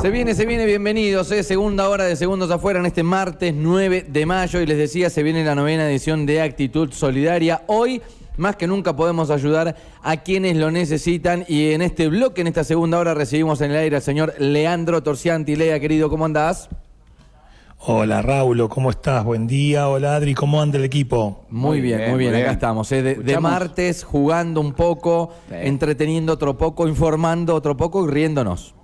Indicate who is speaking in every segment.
Speaker 1: Se viene, se viene, bienvenidos. eh, Segunda hora de Segundos Afuera en este martes 9 de mayo. Y les decía, se viene la novena edición de Actitud Solidaria. Hoy, más que nunca, podemos ayudar a quienes lo necesitan. Y en este bloque, en esta segunda hora, recibimos en el aire al señor Leandro Torcianti. Lea, querido, ¿cómo andás?
Speaker 2: Hola Raulo, ¿cómo estás? Buen día. Hola Adri, ¿cómo anda el equipo?
Speaker 1: Muy, bien,
Speaker 3: bien,
Speaker 1: muy bien,
Speaker 3: muy
Speaker 1: acá
Speaker 3: bien.
Speaker 1: estamos. eh, de, martes, jugando un poco,
Speaker 3: Sí.
Speaker 1: entreteniendo otro poco, informando otro poco y riéndonos.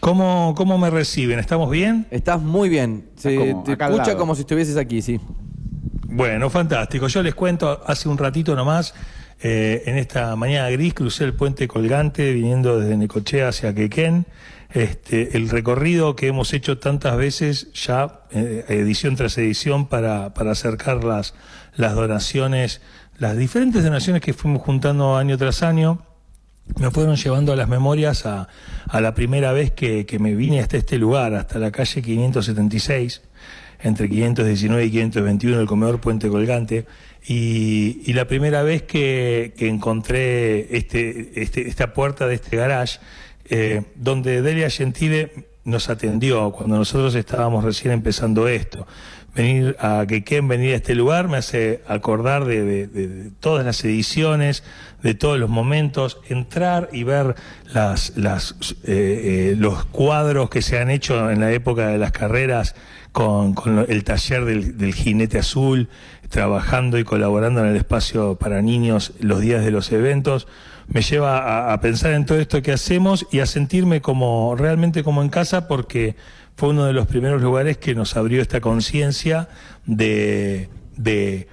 Speaker 2: ¿Cómo, cómo me reciben? ¿Estamos bien?
Speaker 1: Estás muy bien. Se
Speaker 3: como
Speaker 1: te escucha como si estuvieses aquí, sí.
Speaker 2: Bueno, fantástico. Yo les cuento, hace un ratito nomás, eh, en esta mañana gris, crucé el puente colgante viniendo desde Necochea hacia Quequén. Este, el recorrido que hemos hecho tantas veces ya, eh, edición tras edición, para, para acercar las, las donaciones, las diferentes donaciones que fuimos juntando año tras año. Me fueron llevando a las memorias a, a la primera vez que, que me vine hasta este lugar, hasta la calle 576, entre 519 y 521, el comedor Puente Colgante, y, y la primera vez que, que encontré este, este, esta puerta de este garage, eh, donde Delia Gentile nos atendió cuando nosotros estábamos recién empezando esto. Venir a Quequén, venir a este lugar, me hace acordar de, todas las ediciones, de todos los momentos, entrar y ver las, las, eh, eh, los cuadros que se han hecho en la época de las carreras con, el taller del, del jinete azul, trabajando y colaborando en el espacio para niños los días de los eventos, me lleva a, a pensar en todo esto que hacemos y a sentirme como realmente como en casa porque fue uno de los primeros lugares que nos abrió esta conciencia de, de,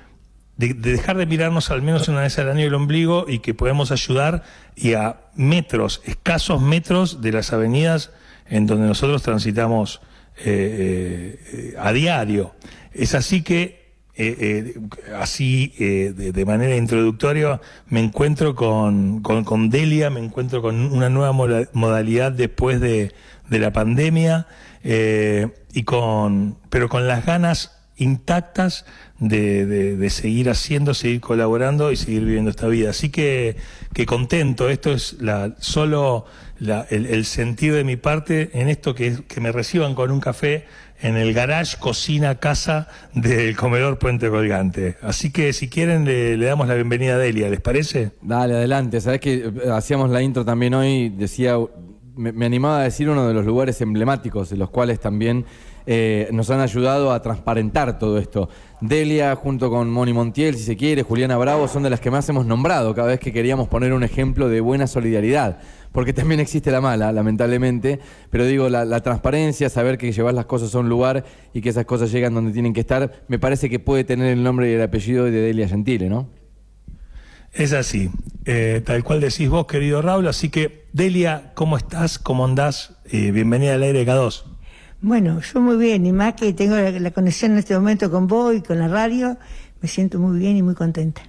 Speaker 2: de- de dejar de mirarnos al menos una vez al año el ombligo y que podemos ayudar y a metros, escasos metros de las avenidas en donde nosotros transitamos eh, eh, a diario. Es así que eh, eh, así eh, de, manera introductoria me encuentro con, con, Delia, me encuentro con una nueva modalidad después de, de la pandemia, y con, pero con las ganas intactas de, de- de seguir haciendo, seguir colaborando y seguir viviendo esta vida. Así que, que contento, esto es la, solo la- el, el sentido de mi parte en esto que, que me reciban con un café en el garage, cocina, casa del comedor Puente Colgante. Así que si quieren le, le damos la bienvenida a Delia, ¿les parece?
Speaker 1: Dale, adelante. Sabes que eh, hacíamos la intro también hoy, decía, me, animaba a decir uno de los lugares emblemáticos, de los cuales también eh, nos han ayudado a transparentar todo esto. Delia, junto con Moni Montiel, si se quiere, Juliana Bravo, son de las que más hemos nombrado cada vez que queríamos poner un ejemplo de buena solidaridad. Porque también existe la mala, lamentablemente. Pero digo, la, la transparencia, saber que llevas las cosas a un lugar y que esas cosas llegan donde tienen que estar, me parece que puede tener el nombre y el apellido de Delia Gentile, ¿no?
Speaker 2: Es así, eh, tal cual decís vos, querido Raúl. Así que, Delia, ¿cómo estás? ¿Cómo andás? Eh, bienvenida al aire K2.
Speaker 4: Bueno, yo muy bien, y más que tengo la, la conexión en este momento con vos y con la radio, me siento muy bien y muy contenta.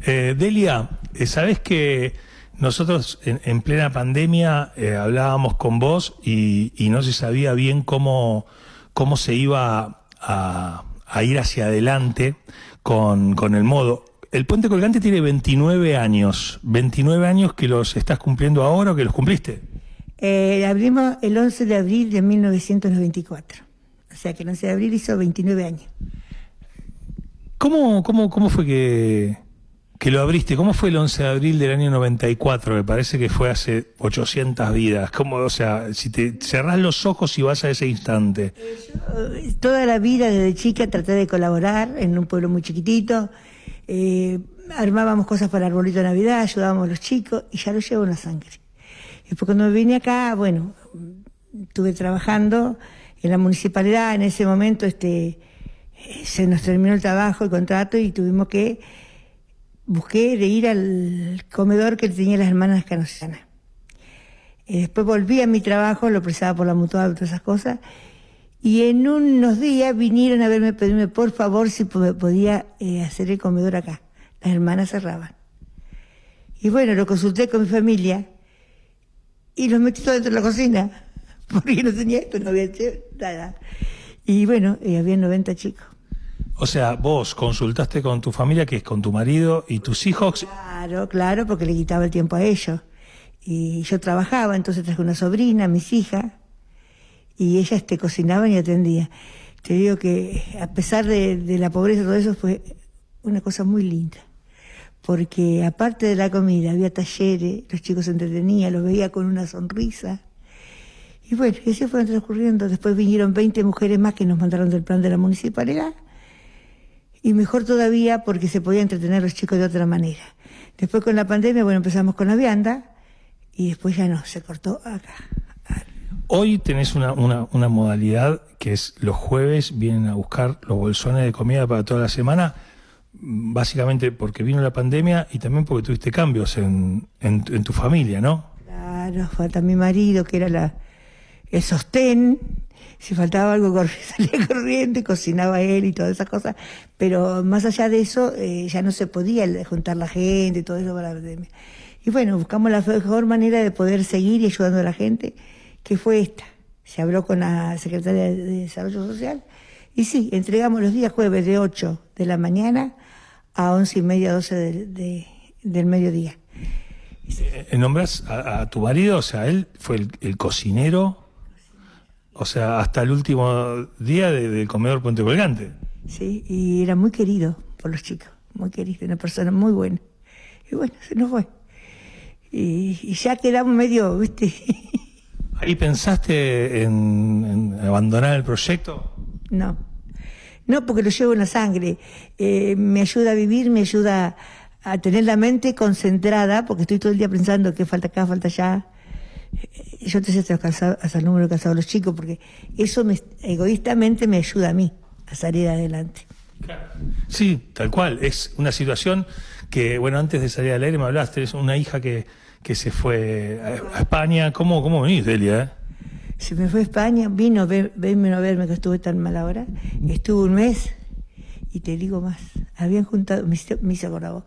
Speaker 2: Eh, Delia, eh, sabés que nosotros en, en plena pandemia eh, hablábamos con vos y, y no se sabía bien cómo, cómo se iba a, a ir hacia adelante con, con el modo. El puente colgante tiene 29 años, 29 años que los estás cumpliendo ahora o que los cumpliste.
Speaker 4: Eh, abrimos el 11 de abril de 1994, o sea que el 11 de abril hizo 29 años.
Speaker 2: ¿Cómo, cómo, cómo fue que, que lo abriste? ¿Cómo fue el 11 de abril del año 94? Me parece que fue hace 800 vidas. ¿Cómo, o sea, si te cerrás los ojos y vas a ese instante.
Speaker 4: Eh, Toda la vida desde chica traté de colaborar en un pueblo muy chiquitito, eh, armábamos cosas para el arbolito de Navidad, ayudábamos a los chicos y ya lo llevo en la sangre. Después cuando vine acá, bueno, estuve trabajando en la municipalidad, en ese momento este, se nos terminó el trabajo, el contrato y tuvimos que, busqué de ir al comedor que tenía las hermanas canosianas. Después volví a mi trabajo, lo precisaba por la mutual y todas esas cosas. Y en unos días vinieron a verme, pedirme por favor si po- podía eh, hacer el comedor acá. Las hermanas cerraban. Y bueno, lo consulté con mi familia y los metí todo dentro de la cocina, porque no tenía esto, no había hecho nada. Y bueno, eh, había 90 chicos.
Speaker 2: O sea, vos consultaste con tu familia, que es con tu marido y tus hijos.
Speaker 4: Claro, claro, porque le quitaba el tiempo a ellos. Y yo trabajaba, entonces traje una sobrina, mis hijas, y ellas te cocinaban y atendían. Te digo que a pesar de, de la pobreza, todo eso fue una cosa muy linda porque aparte de la comida había talleres, los chicos se entretenían, los veía con una sonrisa. Y bueno, y así fueron transcurriendo. Después vinieron 20 mujeres más que nos mandaron del plan de la municipalidad. Y mejor todavía porque se podía entretener a los chicos de otra manera. Después con la pandemia, bueno, empezamos con la vianda y después ya no, se cortó acá.
Speaker 2: Hoy tenés una, una, una modalidad que es los jueves vienen a buscar los bolsones de comida para toda la semana básicamente porque vino la pandemia y también porque tuviste cambios en, en, tu familia, ¿no?
Speaker 4: Claro, falta mi marido, que era la, el sostén. Si faltaba algo, salía corriente, cocinaba él y todas esas cosas. Pero más allá de eso, eh, ya no se podía juntar la gente y todo eso para la pandemia. Y bueno, buscamos la mejor manera de poder seguir y ayudando a la gente, que fue esta. Se habló con la Secretaria de Desarrollo Social y sí, entregamos los días jueves de 8 de la mañana a once y media, doce de, del mediodía.
Speaker 2: Eh, ¿Nombras a, tu marido? O sea, él fue el, cocinero, o sea, hasta el último día del comedor Puente Colgante.
Speaker 4: Sí, y era muy querido por los chicos, muy querido, una persona muy buena. Y bueno, se nos fue. Y, ya quedamos medio, ¿viste?
Speaker 2: ¿Ahí pensaste en abandonar el proyecto?
Speaker 4: No. No porque lo llevo en la sangre. Eh, me ayuda a vivir, me ayuda a tener la mente concentrada, porque estoy todo el día pensando que falta acá, falta allá. Eh, yo te sé hasta el número de casados los chicos, porque eso me, egoístamente me ayuda a mí a salir adelante.
Speaker 2: Sí, tal cual. Es una situación bueno, antes de salir al aire me hablaste, es una hija que, que se fue a, España. ¿Cómo, cómo venís, Delia? Eh?
Speaker 4: Se me fue a España, vino, a verme que estuve tan mal ahora. Estuvo un mes y te digo más. Habían juntado, me hice acordado,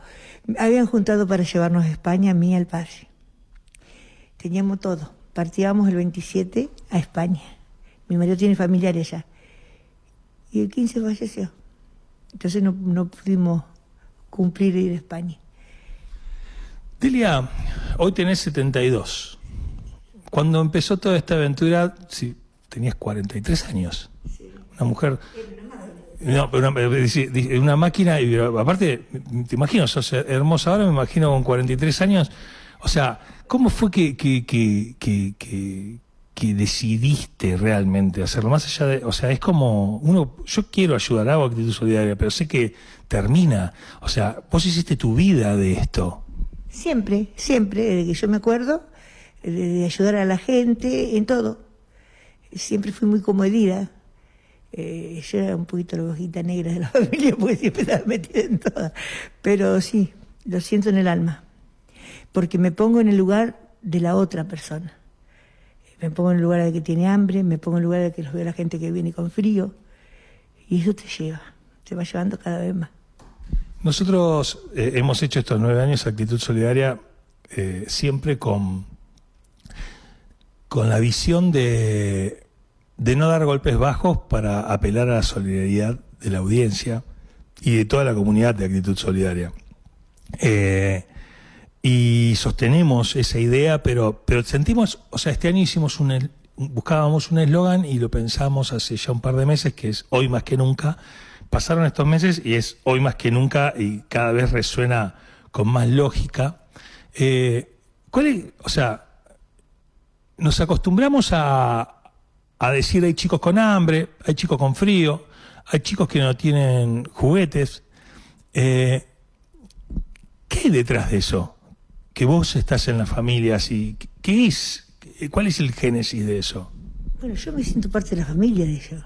Speaker 4: habían juntado para llevarnos a España, a mí y al padre. Teníamos todo. Partíamos el 27 a España. Mi marido tiene familiares allá. Y el 15 falleció. Entonces no, no pudimos cumplir ir a España.
Speaker 2: Delia, hoy tenés 72 cuando empezó toda esta aventura, sí, tenías 43 años. Una mujer. No, pero una, una, máquina, y aparte, te imagino, sos hermosa ahora, me imagino con 43 años. O sea, ¿cómo fue que, que, que, que, decidiste realmente hacerlo? Más allá de, o sea, es como, uno, yo quiero ayudar, a actitud solidaria, pero sé que termina. O sea, vos hiciste tu vida de esto.
Speaker 4: Siempre, siempre, desde que yo me acuerdo, de, ayudar a la gente en todo. Siempre fui muy comedida. Eh, yo era un poquito la hojita negra de la familia porque siempre estaba metida en todo. Pero sí, lo siento en el alma. Porque me pongo en el lugar de la otra persona. Me pongo en el lugar de que tiene hambre, me pongo en el lugar de que los veo a la gente que viene con frío. Y eso te lleva, te va llevando cada vez más.
Speaker 2: Nosotros eh, hemos hecho estos nueve años Actitud Solidaria eh, siempre con con la visión de, de no dar golpes bajos para apelar a la solidaridad de la audiencia y de toda la comunidad de actitud solidaria. Eh, y sostenemos esa idea, pero, pero sentimos, o sea, este año hicimos un, buscábamos un eslogan y lo pensamos hace ya un par de meses, que es hoy más que nunca. Pasaron estos meses y es hoy más que nunca y cada vez resuena con más lógica. Eh, ¿Cuál es, o sea, nos acostumbramos a, a decir hay chicos con hambre, hay chicos con frío, hay chicos que no tienen juguetes. Eh, ¿Qué hay detrás de eso? Que vos estás en la familia así. ¿Qué es? ¿Cuál es el génesis de eso?
Speaker 4: Bueno, yo me siento parte de la familia de ellos.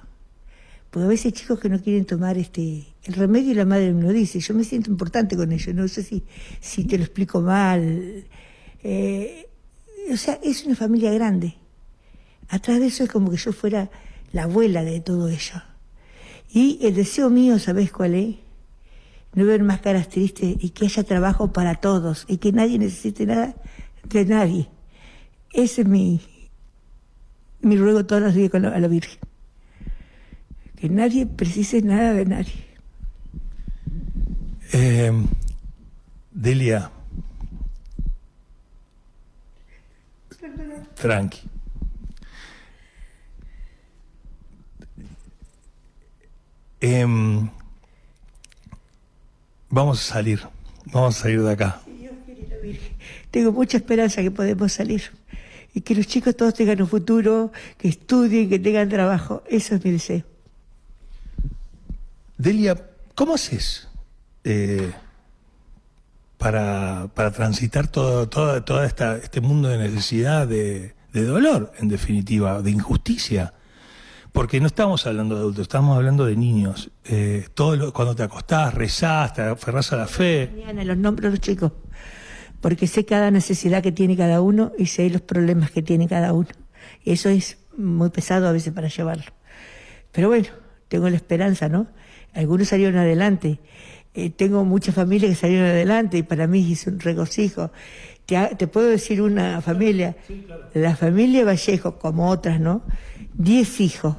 Speaker 4: Porque a veces hay chicos que no quieren tomar este el remedio y la madre me lo dice. Yo me siento importante con ellos. No sé si, si te lo explico mal. Eh, o sea, es una familia grande. Atrás de eso es como que yo fuera la abuela de todo ello. Y el deseo mío, ¿sabes cuál es? No ver más caras tristes y que haya trabajo para todos y que nadie necesite nada de nadie. Ese es mi, mi ruego todos los días a la Virgen que nadie precise nada de nadie.
Speaker 2: Em, Delia. Perdón. Tranqui. Em, vamos a salir, vamos a salir de acá. Virgen.
Speaker 4: Tengo mucha esperanza que podemos salir y que los chicos todos tengan un futuro, que estudien, que tengan trabajo. Eso es mi deseo.
Speaker 2: Delia, ¿cómo haces eh, para, para, transitar todo, esta, este mundo de necesidad, de, dolor, en definitiva, de injusticia? Porque no estamos hablando de adultos, estamos hablando de niños. Eh, todo cuando te acostás, rezás, te aferrás a la fe.
Speaker 4: Mañana los nombres de los chicos, porque sé cada necesidad que tiene cada uno y sé los problemas que tiene cada uno. Y eso es muy pesado a veces para llevarlo. Pero bueno, tengo la esperanza, ¿no? Algunos salieron adelante. Eh, tengo muchas familias que salieron adelante y para mí es un regocijo. Te, te puedo decir una familia, la familia Vallejo, como otras, ¿no? Diez hijos.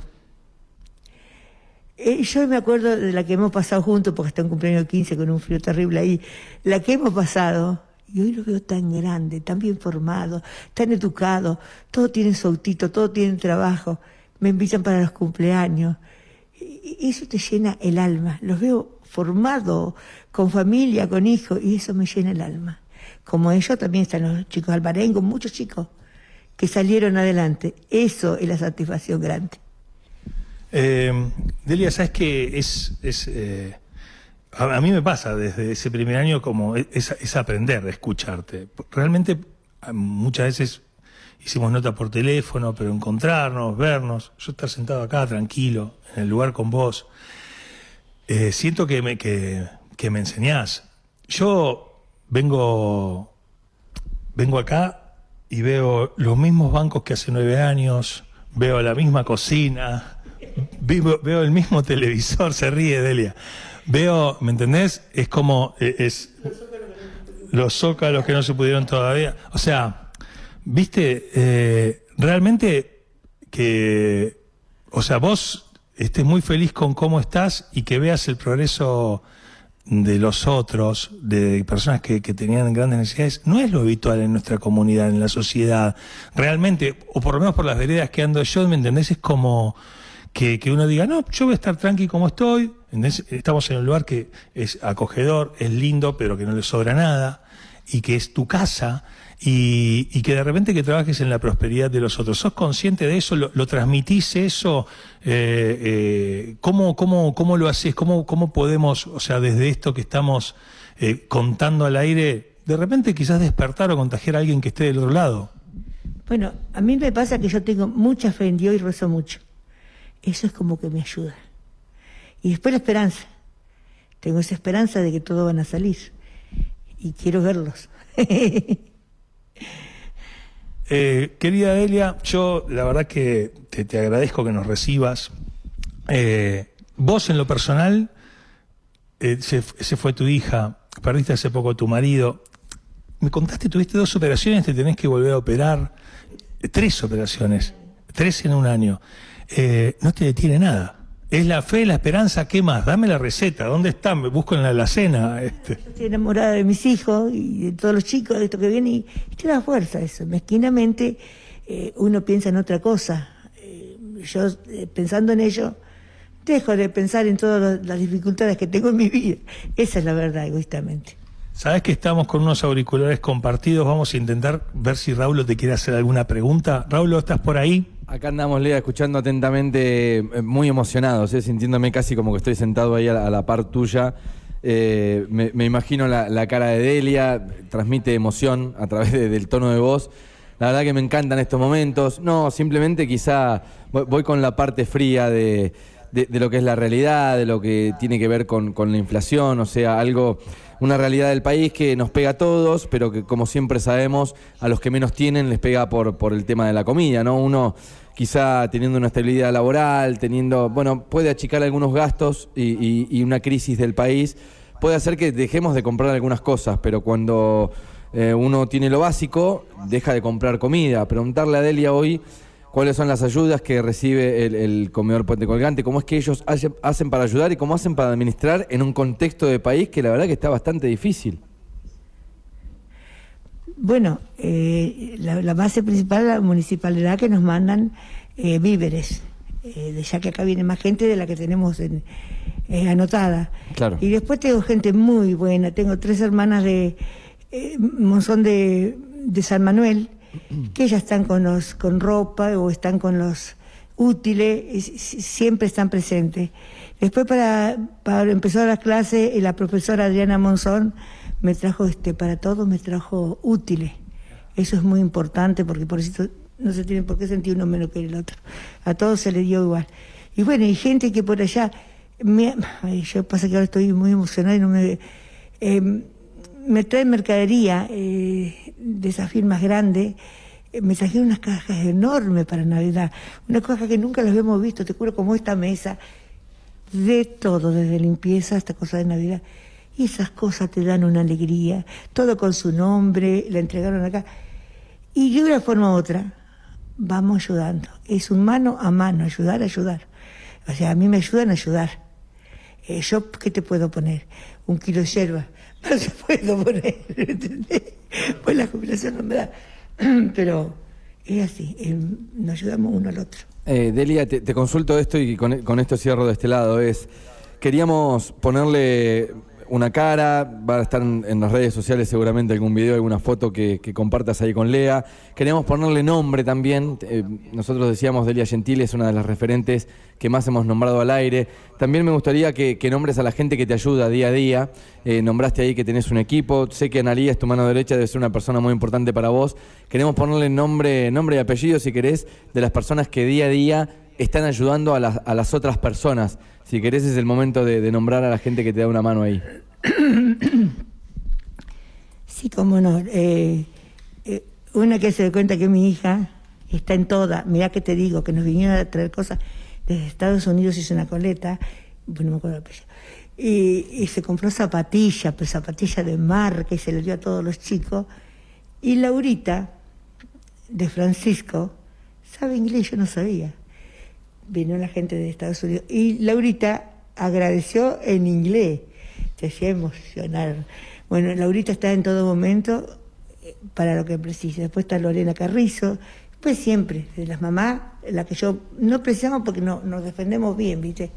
Speaker 4: Eh, yo me acuerdo de la que hemos pasado juntos, porque está en cumpleaños 15 con un frío terrible ahí, la que hemos pasado, y hoy lo veo tan grande, tan bien formado, tan educado, todos tienen su autito, todos tienen trabajo, me invitan para los cumpleaños eso te llena el alma. Los veo formados, con familia, con hijos, y eso me llena el alma. Como ellos también están los chicos albarengo, muchos chicos que salieron adelante. Eso es la satisfacción grande.
Speaker 2: Eh, Delia, sabes que es, es eh, a, mí me pasa desde ese primer año como es, es aprender a escucharte. Realmente muchas veces hicimos nota por teléfono, pero encontrarnos, vernos, yo estar sentado acá tranquilo, en el lugar con vos, eh, siento que me, que, me enseñás. Yo vengo, vengo acá y veo los mismos bancos que hace nueve años, veo la misma cocina, veo el mismo televisor, se ríe Delia. Veo, ¿me entendés? Es como, eh, es, los zócalos que no se pudieron todavía. O sea, viste, eh, realmente que, o sea, vos estés muy feliz con cómo estás y que veas el progreso de los otros, de personas que, tenían grandes necesidades, no es lo habitual en nuestra comunidad, en la sociedad. Realmente, o por lo menos por las veredas que ando yo, ¿me entendés? Es como que, que uno diga, no, yo voy a estar tranqui como estoy, estamos en un lugar que es acogedor, es lindo, pero que no le sobra nada, y que es tu casa, y, que de repente que trabajes en la prosperidad de los otros. ¿Sos consciente de eso? ¿Lo, transmitís eso? Eh, eh, ¿cómo, cómo, cómo, lo haces? ¿Cómo, ¿Cómo podemos, o sea, desde esto que estamos eh, contando al aire, de repente quizás despertar o contagiar a alguien que esté del otro lado?
Speaker 4: Bueno, a mí me pasa que yo tengo mucha fe en Dios y rezo mucho. Eso es como que me ayuda. Y después la esperanza. Tengo esa esperanza de que todos van a salir. Y quiero verlos.
Speaker 2: Eh, querida Delia, yo la verdad que te, agradezco que nos recibas. Eh, vos en lo personal, eh, se, fue tu hija, perdiste hace poco tu marido. Me contaste, tuviste dos operaciones, te tenés que volver a operar. Tres operaciones, tres en un año. no te detiene nada. Es la fe, la esperanza, ¿qué más? Dame la receta, ¿dónde están? Me busco en la alacena. Este.
Speaker 4: estoy enamorada de mis hijos y de todos los chicos, de esto que viene, y, te da fuerza eso. Mezquinamente eh, uno piensa en otra cosa. Eh, yo, eh, pensando en ello, dejo de pensar en todas las dificultades que tengo en mi vida. Esa es la verdad, egoístamente.
Speaker 2: Sabes que estamos con unos auriculares compartidos. Vamos a intentar ver si Raúl te quiere hacer alguna pregunta. Raúl, ¿estás por ahí?
Speaker 1: Acá andamos, Lea, escuchando atentamente, eh, muy emocionados, eh, sintiéndome casi como que estoy sentado ahí a la, par tuya. Eh, me, imagino la, cara de Delia, transmite emoción a través del tono de voz. La verdad que me encantan estos momentos. No, simplemente quizá voy, con la parte fría de, lo que es la realidad, de lo que tiene que ver con, la inflación, o sea, algo, una realidad del país que nos pega a todos, pero que como siempre sabemos, a los que menos tienen les pega por, por el tema de la comida, ¿no? Uno quizá teniendo una estabilidad laboral, teniendo, bueno, puede achicar algunos gastos y, una crisis del país, puede hacer que dejemos de comprar algunas cosas, pero cuando eh, uno tiene lo básico, deja de comprar comida. Preguntarle a Delia hoy cuáles son las ayudas que recibe el, comedor Puente Colgante, cómo es que ellos hacen para ayudar y cómo hacen para administrar en un contexto de país que la verdad que está bastante difícil.
Speaker 4: Bueno, eh, la, base principal es la municipalidad que nos mandan eh, víveres, eh, ya que acá viene más gente de la que tenemos en, eh, anotada.
Speaker 1: Claro.
Speaker 4: Y después tengo gente muy buena. Tengo tres hermanas de Monzón de, de San Manuel, que ellas están con, los, con ropa o están con los útiles, siempre están presentes. Después para, para empezar la clase, la profesora Adriana Monzón me trajo este para todos, me trajo útiles. Eso es muy importante porque por eso no se tiene por qué sentir uno menos que el otro. A todos se le dio igual. Y bueno, hay gente que por allá, me, yo pasa que ahora estoy muy emocionada y no me... eh, me traen mercadería eh, de esas firmas grandes. eh, me trajeron unas cajas enormes para Navidad. Unas cajas que nunca las habíamos visto, te juro, como esta mesa. De todo, desde limpieza hasta cosas de Navidad. Y esas cosas te dan una alegría. Todo con su nombre, la entregaron acá. Y de una forma u otra, vamos ayudando. Es un mano a mano, ayudar, ayudar. O sea, a mí me ayudan a ayudar. Eh, yo, ¿qué te puedo poner? Un kilo de yerba. No se puedo poner, ¿entendés? Pues la jubilación no me da. Pero es así, eh, nos ayudamos uno al otro.
Speaker 1: Eh, Delia, te, te consulto esto y con, con esto cierro de este lado. Es, queríamos ponerle una cara, va a estar en, las redes sociales seguramente algún video, alguna foto que, compartas ahí con Lea. Queríamos ponerle nombre también. Eh, nosotros decíamos Delia Gentile es una de las referentes que más hemos nombrado al aire. También me gustaría que, que nombres a la gente que te ayuda día a día. Eh, nombraste ahí que tenés un equipo. Sé que Analía es tu mano derecha, debe ser una persona muy importante para vos. Queremos ponerle nombre, nombre y apellido, si querés, de las personas que día a día están ayudando a las, a las otras personas. Si querés es el momento de, nombrar a la gente que te da una mano ahí.
Speaker 4: Sí, cómo no. Eh, eh, una que se da cuenta que mi hija está en toda. Mirá que te digo, que nos vinieron a traer cosas desde Estados Unidos, hizo una coleta, bueno, no me acuerdo el apellido. Y, y se compró zapatillas, pues zapatillas de marca, y se le dio a todos los chicos. Y Laurita, de Francisco, sabe inglés, yo no sabía. Vino la gente de Estados Unidos. Y Laurita agradeció en inglés. Te hacía emocionar. Bueno, Laurita está en todo momento eh, para lo que precisa. Después está Lorena Carrizo. Pues siempre, de las mamás, la que yo no precisamos porque no, nos defendemos bien, ¿viste?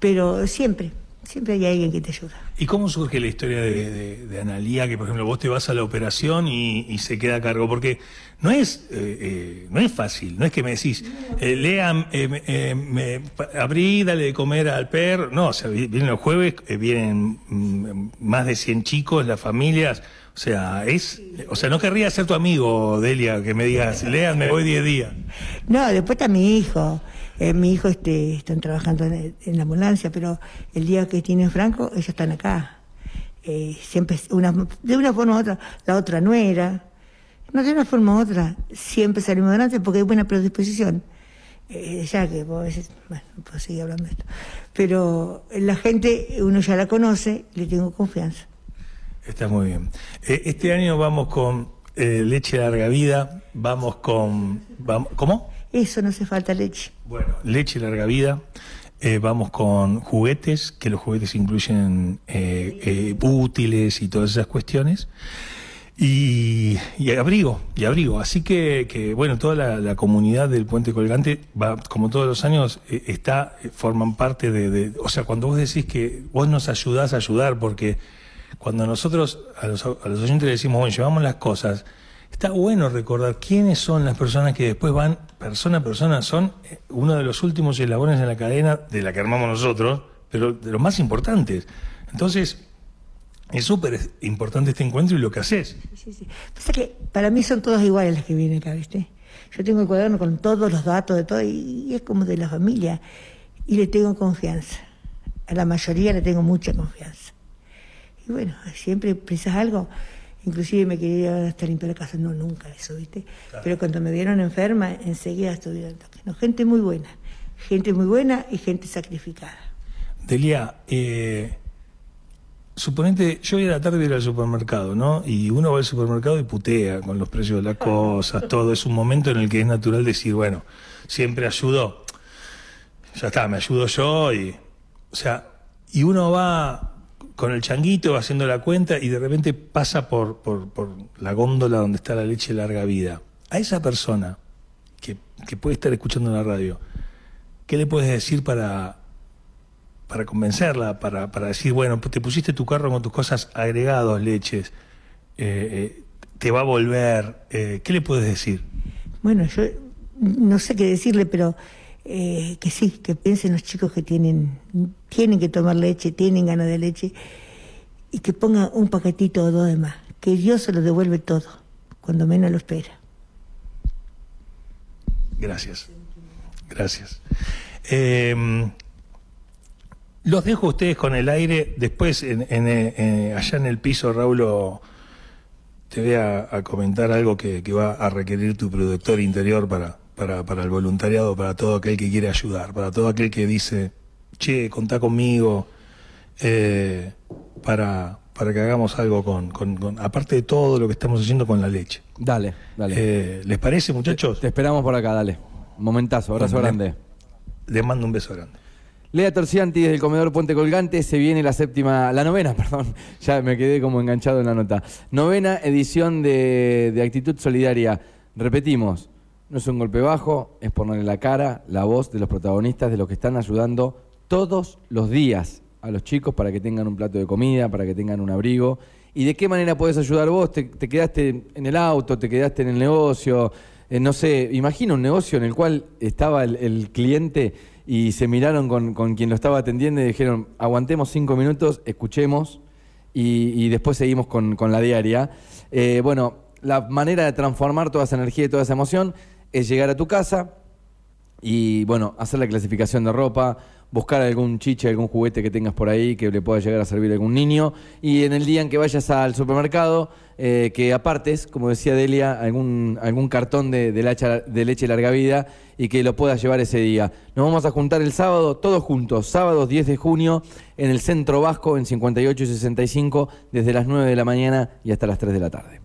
Speaker 4: Pero siempre, siempre hay alguien que te ayuda.
Speaker 2: ¿Y cómo surge la historia de, de- de Analía, que por ejemplo vos te vas a la operación y, y se queda a cargo? Porque no es, eh, eh, no es fácil, no es que me decís, eh, Lea, eh, me- eh, me- abrí, dale de comer al perro. No, o sea, vi- vienen los jueves, vienen mm, más de 100 chicos, las familias. O sea, es, o sea, no querría ser tu amigo, Delia, que me digas, Lea, me voy 10 días.
Speaker 4: No, después está mi hijo. Eh, mi hijo este, están trabajando en, la ambulancia, pero el día que tienen Franco, ellos están acá. Eh, siempre, una, de una forma u otra, la otra nuera. No, de una forma u otra, siempre salimos adelante porque hay buena predisposición. Eh, ya que vos veces, bueno, no puedo seguir hablando de esto. Pero la gente, uno ya la conoce, le tengo confianza.
Speaker 2: Está muy bien. Eh, este año vamos con leche larga vida, vamos con... Vamos, ¿Cómo?
Speaker 4: Eso no hace falta leche.
Speaker 2: Bueno, leche larga vida. eh, vamos con juguetes, que los juguetes incluyen eh, eh, útiles y todas esas cuestiones. Y, y abrigo, y abrigo. Así que, que, bueno, toda la, comunidad del Puente Colgante, va, como todos los años, está, forman parte de, de- O sea, cuando vos decís que vos nos ayudás a ayudar, porque cuando nosotros a los, a los oyentes le decimos, bueno, llevamos las cosas, está bueno recordar quiénes son las personas que después van, persona a persona, son eh, uno de los últimos eslabones en la cadena de la que armamos nosotros, pero de los más importantes. Entonces, es súper importante este encuentro y lo que haces.
Speaker 4: Sí, sí. Pasa que para mí son todos iguales los que vienen acá, ¿viste? Yo tengo el cuaderno con todos los datos de todo y es como de la familia. Y le tengo confianza. A la mayoría le tengo mucha confianza. Y bueno, siempre precisas algo. Inclusive me quería hasta limpiar la casa. No, nunca eso, ¿viste? Pero cuando me vieron enferma, enseguida estuvieron. No, gente muy buena. Gente muy buena y gente sacrificada.
Speaker 2: Delia, eh, suponete, yo hoy a la tarde ir al supermercado, ¿no? Y uno va al supermercado y putea con los precios de las cosas, todo. Es un momento en el que es natural decir, bueno, siempre ayudo. Ya está, me ayudo yo y. O sea, y uno va con el changuito haciendo la cuenta y de repente pasa por, por, por la góndola donde está la leche larga vida. A esa persona que, que puede estar escuchando en la radio, ¿qué le puedes decir para para convencerla, para, para decir, bueno, te pusiste tu carro con tus cosas agregados, leches, eh, eh, te va a volver, eh, ¿qué le puedes decir?
Speaker 4: Bueno, yo no sé qué decirle, pero eh, que sí, que piensen los chicos que tienen, tienen que tomar leche, tienen ganas de leche, y que pongan un paquetito o dos de más, que Dios se lo devuelve todo, cuando menos lo espera.
Speaker 2: Gracias. Gracias. Eh, los dejo a ustedes con el aire. Después, en, en, allá en el piso, Raúl, te voy a, comentar algo que, va a requerir tu productor interior para, para, para, el voluntariado, para todo aquel que quiere ayudar, para todo aquel que dice, che, contá conmigo, eh, para, para que hagamos algo con, con, con, aparte de todo lo que estamos haciendo con la leche.
Speaker 1: Dale, dale.
Speaker 2: Eh, ¿Les parece, muchachos?
Speaker 1: Te, te, esperamos por acá, dale. Momentazo, abrazo
Speaker 2: Bueno,
Speaker 1: grande.
Speaker 2: Les mando un beso grande.
Speaker 1: Lea Torcianti desde el comedor Puente Colgante, se viene la séptima, la novena, perdón, ya me quedé como enganchado en la nota. Novena edición de, de Actitud Solidaria. Repetimos, no es un golpe bajo, es ponerle la cara, la voz de los protagonistas, de los que están ayudando todos los días a los chicos para que tengan un plato de comida, para que tengan un abrigo. ¿Y de qué manera puedes ayudar vos? ¿Te, te quedaste en el auto, te quedaste en el negocio? Eh, no sé, imagina un negocio en el cual estaba el, cliente y se miraron con, con, quien lo estaba atendiendo y dijeron, aguantemos cinco minutos, escuchemos y, y después seguimos con, con la diaria. Eh, bueno, la manera de transformar toda esa energía y toda esa emoción es llegar a tu casa y, bueno, hacer la clasificación de ropa, buscar algún chiche, algún juguete que tengas por ahí que le pueda llegar a servir a algún niño y en el día en que vayas al supermercado eh, que apartes, como decía Delia, algún, algún cartón de, de, leche, de leche larga vida y que lo puedas llevar ese día. Nos vamos a juntar el sábado, todos juntos, sábado 10 de junio, en el Centro Vasco, en 58 y 65, desde las 9 de la mañana y hasta las 3 de la tarde.